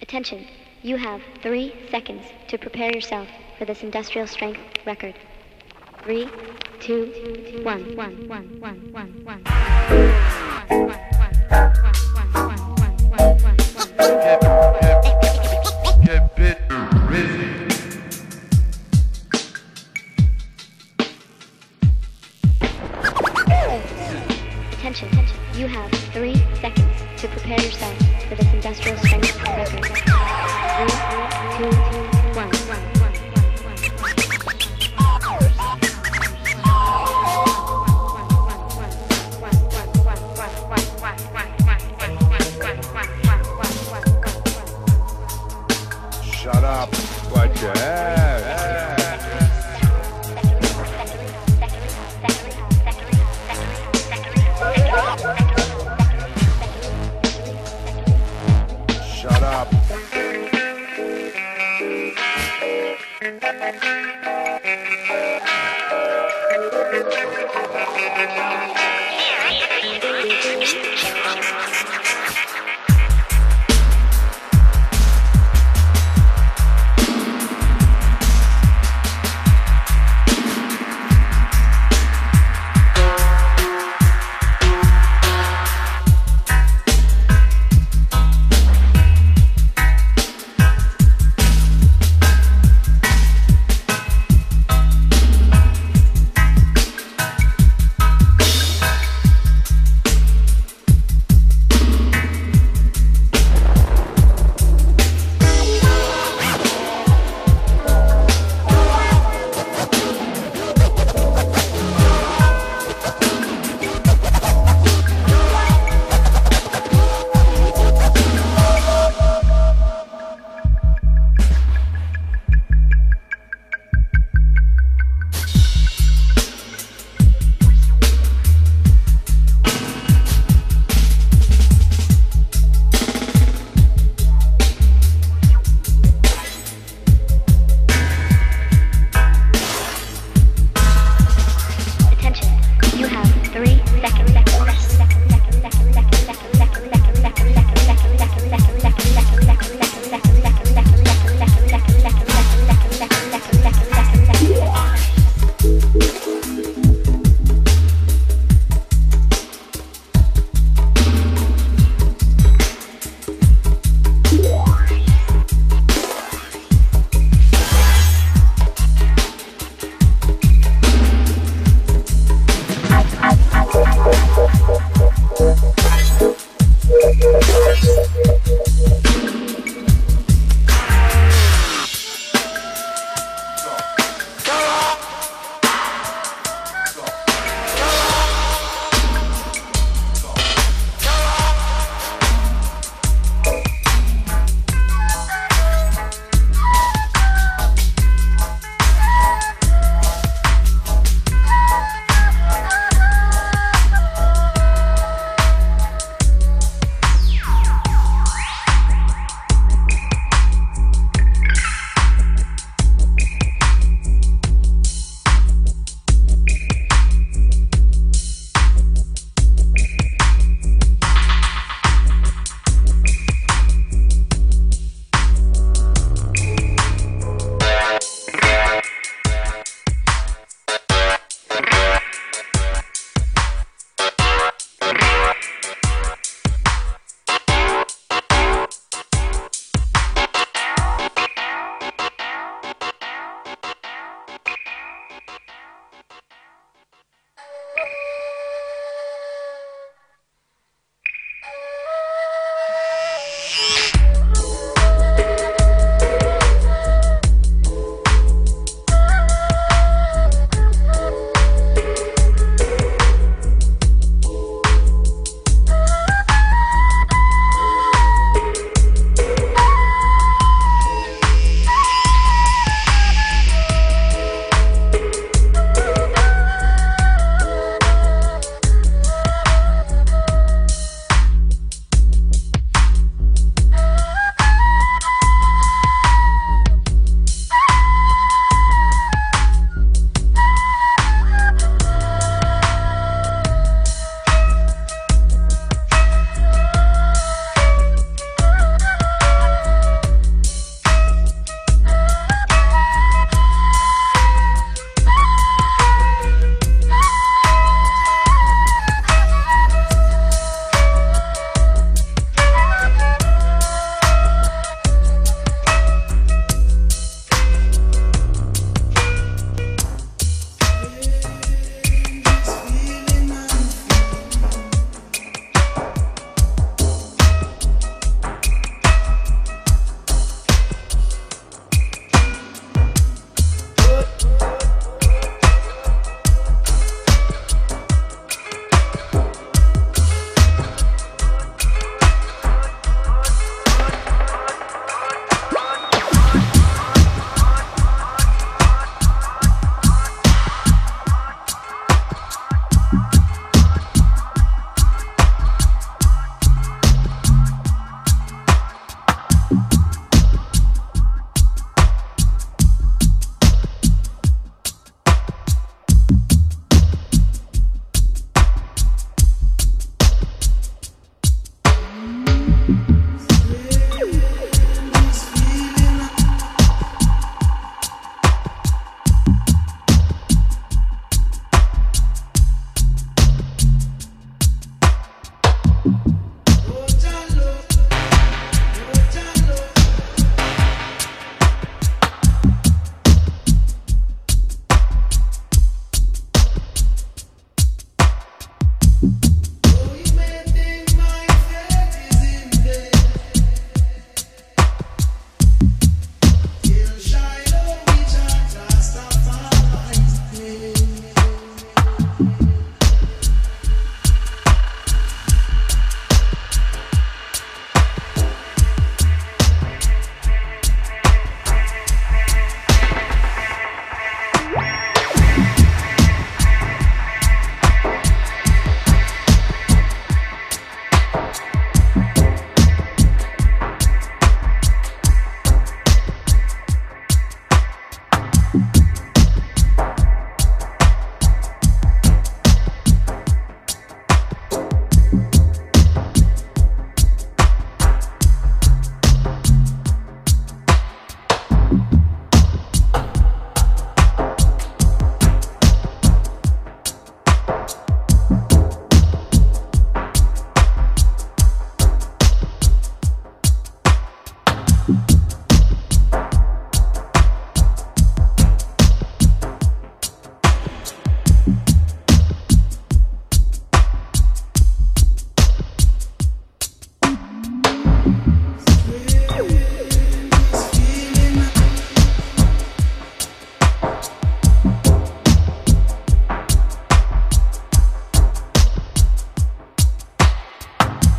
Attention, you have three seconds to prepare yourself for this industrial strength record. Three, two, one, one, one, one, one, one. Get,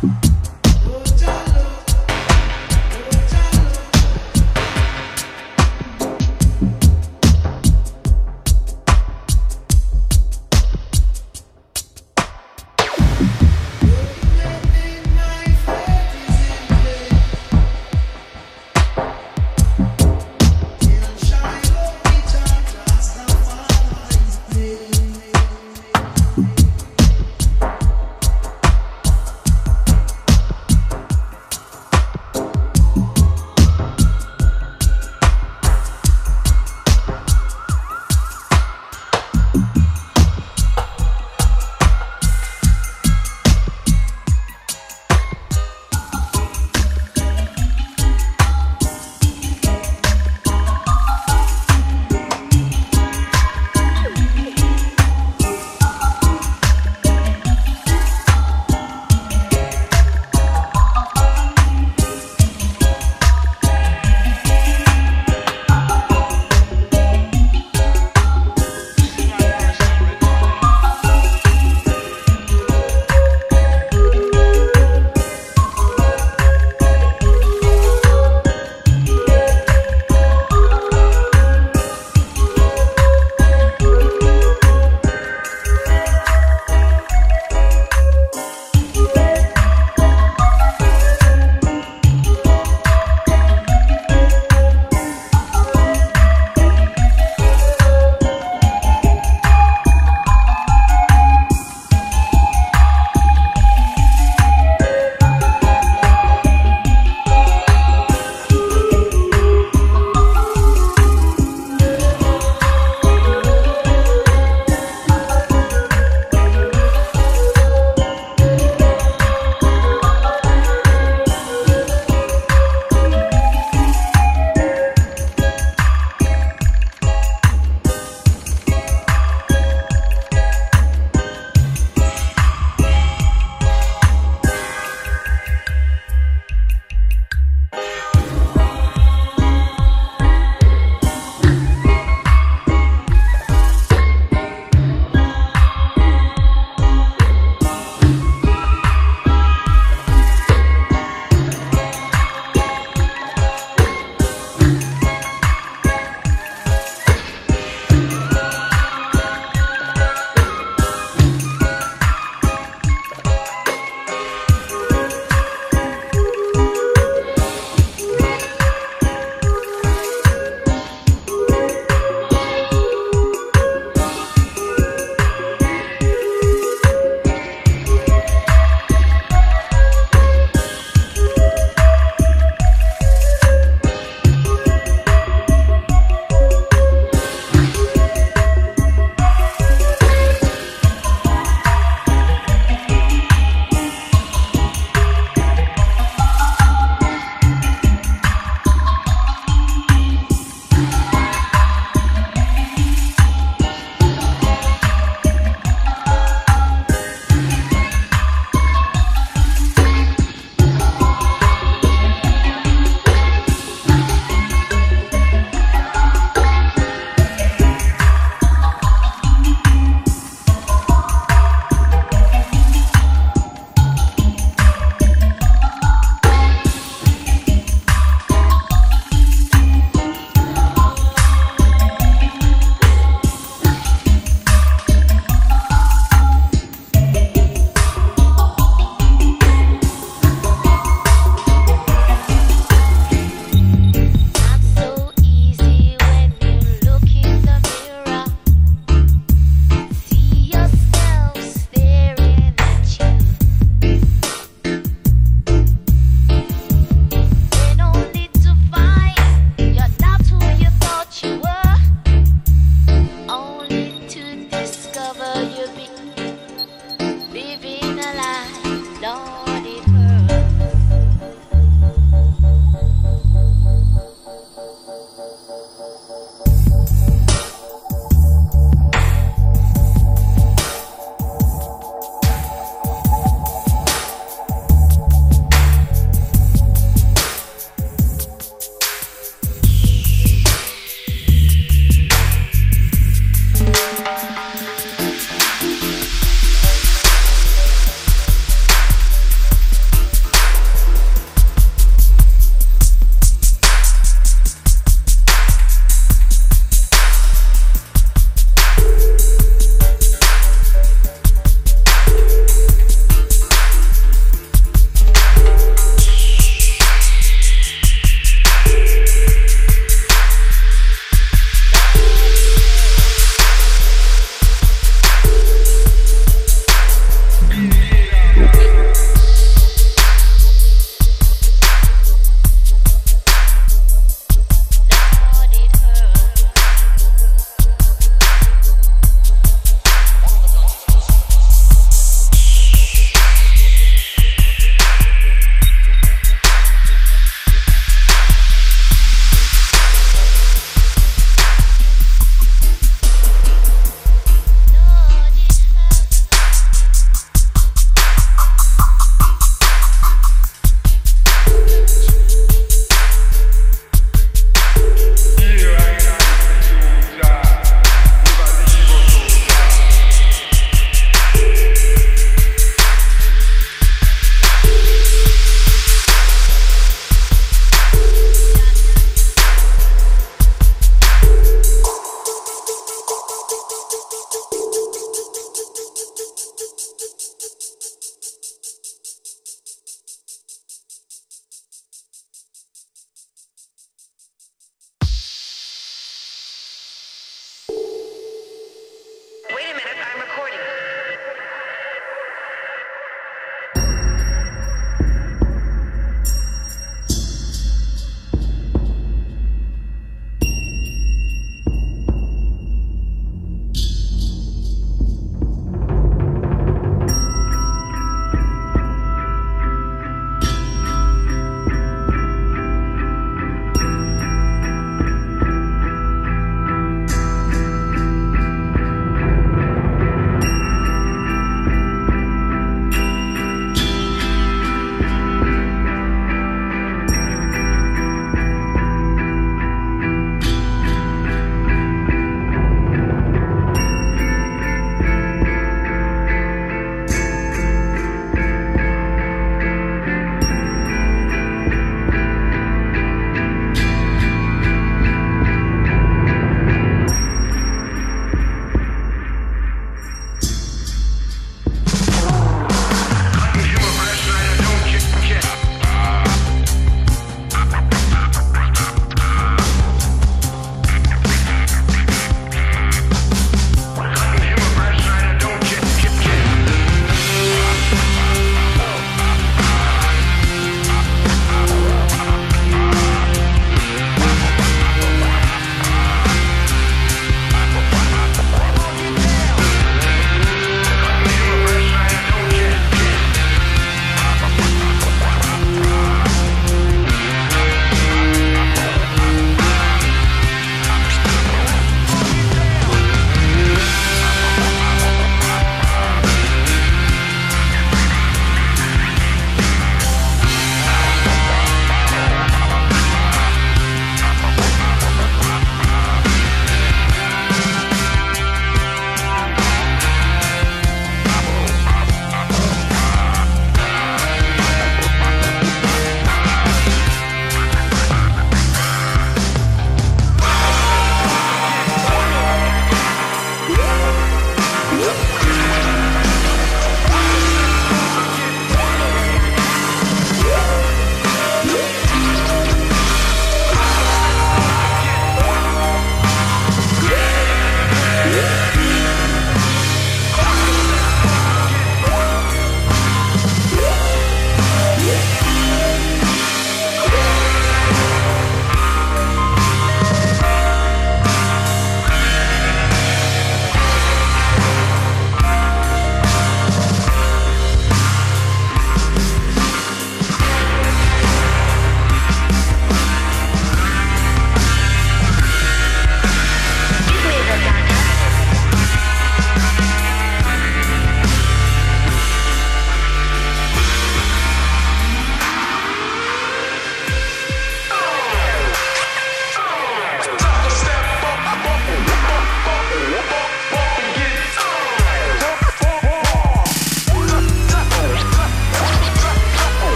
Bye.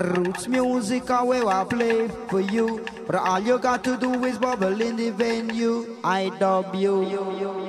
Roots music are where I play for you. But all you got to do is bubble in the venue. I dub you.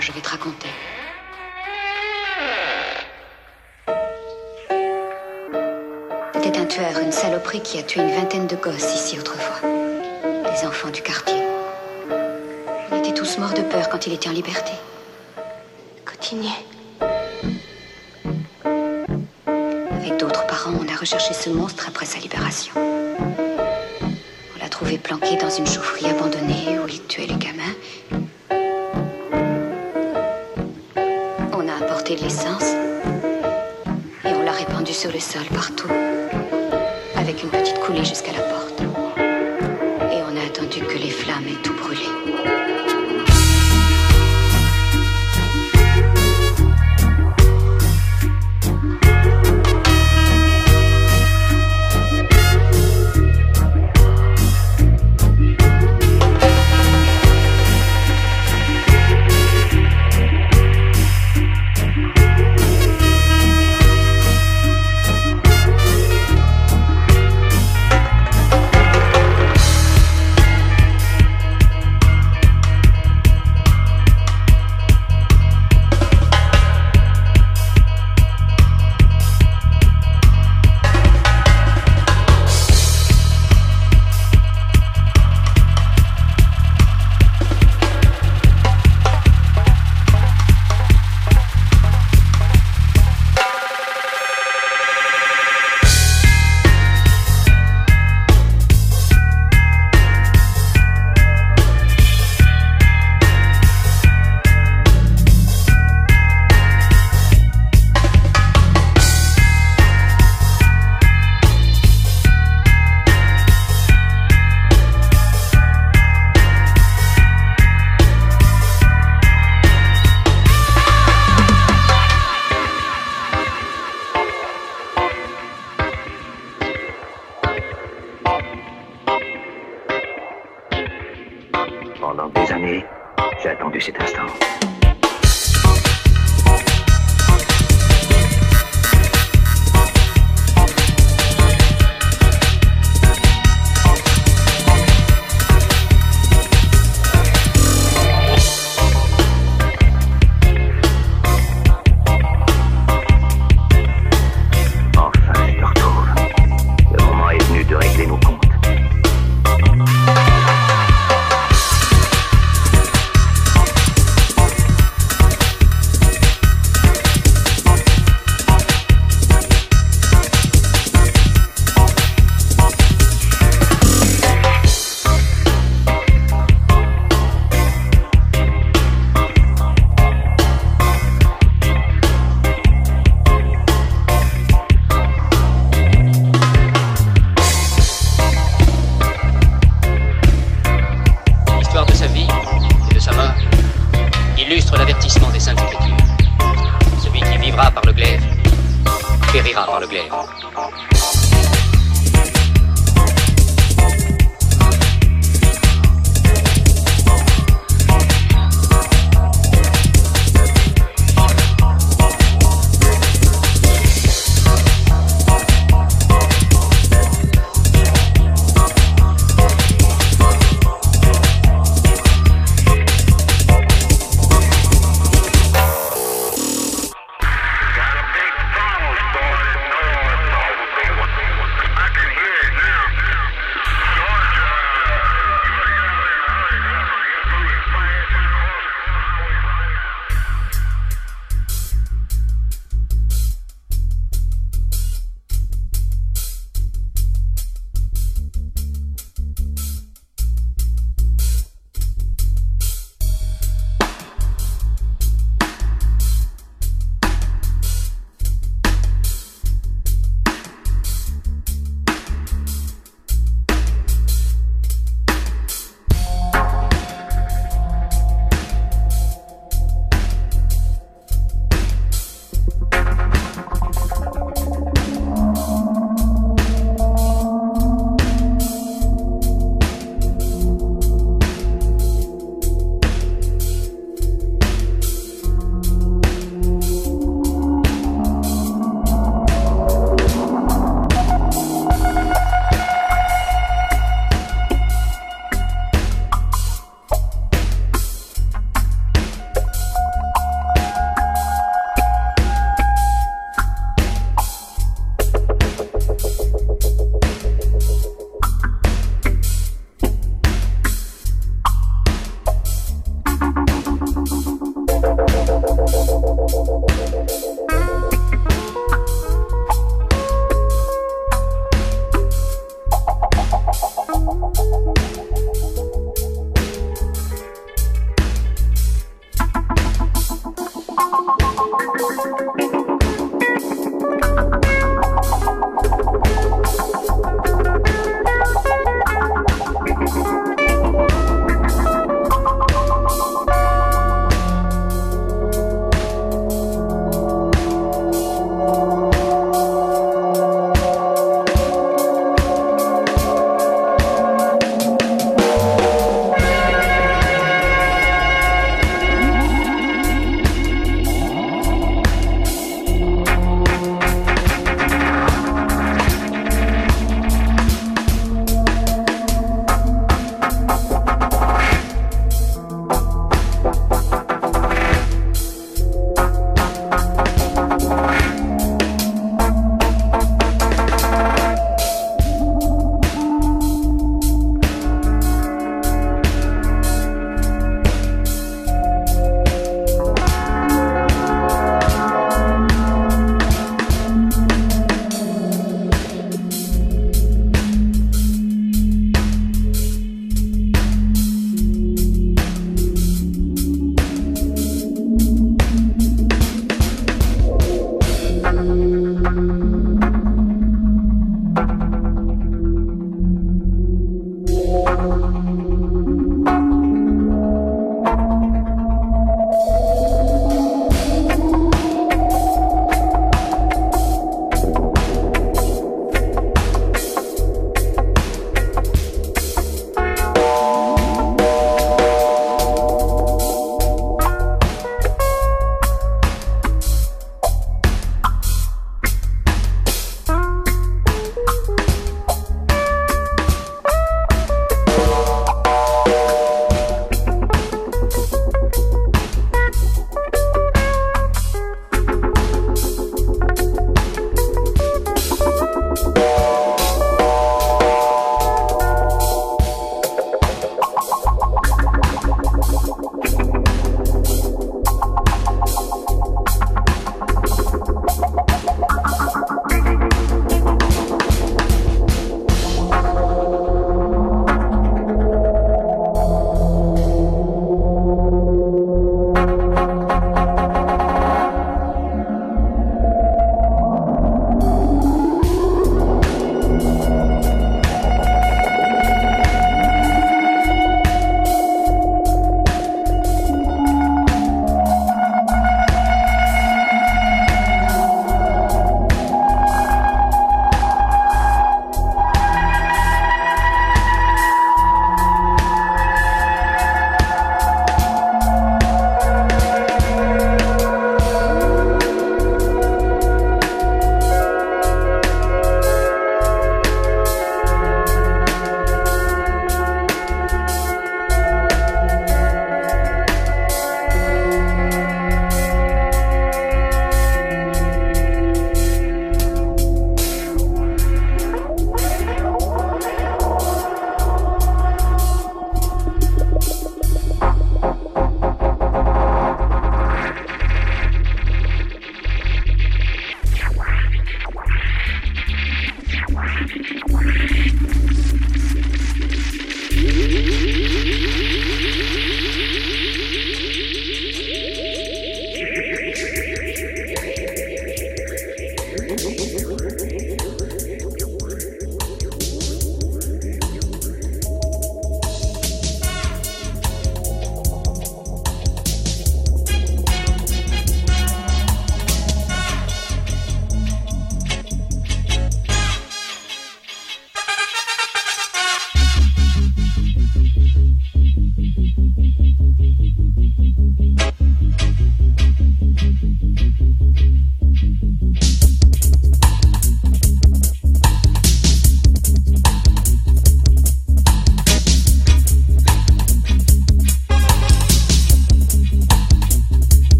Je vais te raconter. C'était un tueur, une saloperie qui a tué une vingtaine de gosses ici autrefois. Des enfants du quartier. Ils étaient tous morts de peur quand il était en liberté. Continuez. Avec d'autres parents, on a recherché ce monstre après sa libération. On l'a trouvé planqué dans une chaufferie abandonnée où il tuait les gamins. Sur le sol partout, avec une petite coulée jusqu'à la porte.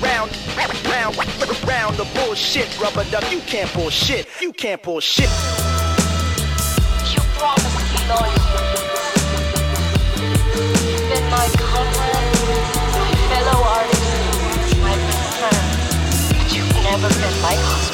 round, round, round the bullshit, rubber duck. You can't bullshit. You can't bullshit. You promised me loyalty. You've been my comrade, my fellow artist, my friend, but you've never been my husband.